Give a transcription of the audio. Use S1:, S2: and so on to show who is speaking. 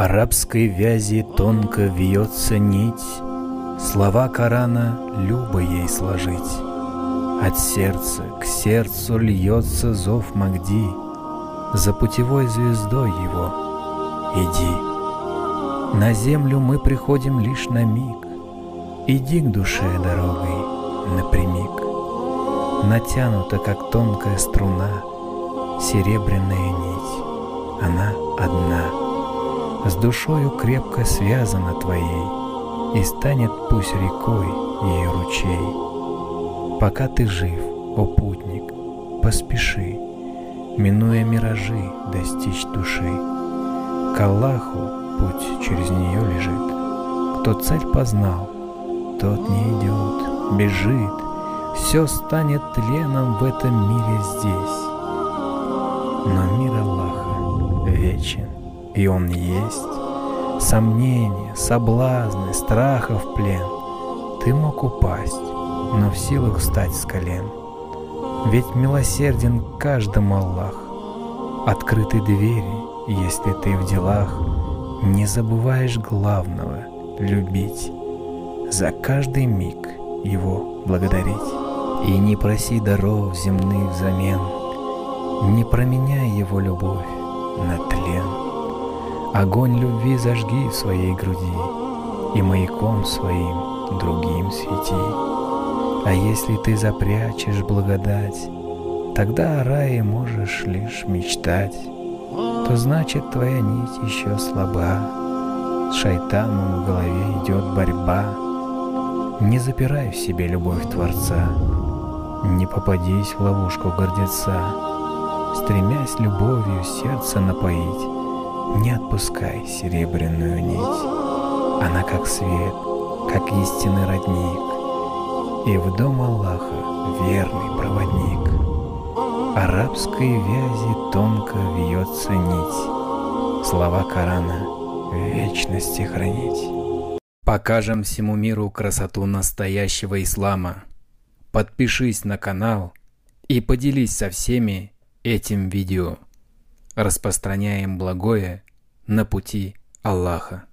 S1: Арабской вязи тонко вьется нить, Слова Корана любо ей сложить. От сердца к сердцу льется зов Магди, За путевой звездой его иди. На землю мы приходим лишь на миг, Иди к душе дорогой напрямик. Натянута, как тонкая струна, Серебряная нить, она одна — с душою крепко связана твоей, И станет пусть рекой ей ручей. Пока ты жив, о путник, поспеши, Минуя миражи, достичь души. К Аллаху путь через нее лежит. Кто цель познал, тот не идет, бежит, Все станет тленом в этом мире здесь. Но мир Аллаха вечен и он есть. Сомнения, соблазны, страхов плен. Ты мог упасть, но в силах встать с колен. Ведь милосерден каждому Аллах. Открыты двери, если ты в делах Не забываешь главного — любить. За каждый миг его благодарить. И не проси даров земных взамен, Не променяй его любовь на тлен. Огонь любви зажги в своей груди, И маяком своим другим свети. А если ты запрячешь благодать, Тогда о рае можешь лишь мечтать, То значит твоя нить еще слаба, С шайтаном в голове идет борьба. Не запирай в себе любовь Творца, Не попадись в ловушку гордеца, Стремясь любовью сердце напоить, не отпускай серебряную нить. Она как свет, как истинный родник, И в дом Аллаха верный проводник. Арабской вязи тонко вьется нить, Слова Корана в вечности хранить. Покажем всему миру красоту настоящего ислама. Подпишись на канал и поделись со всеми этим видео распространяем благое на пути Аллаха.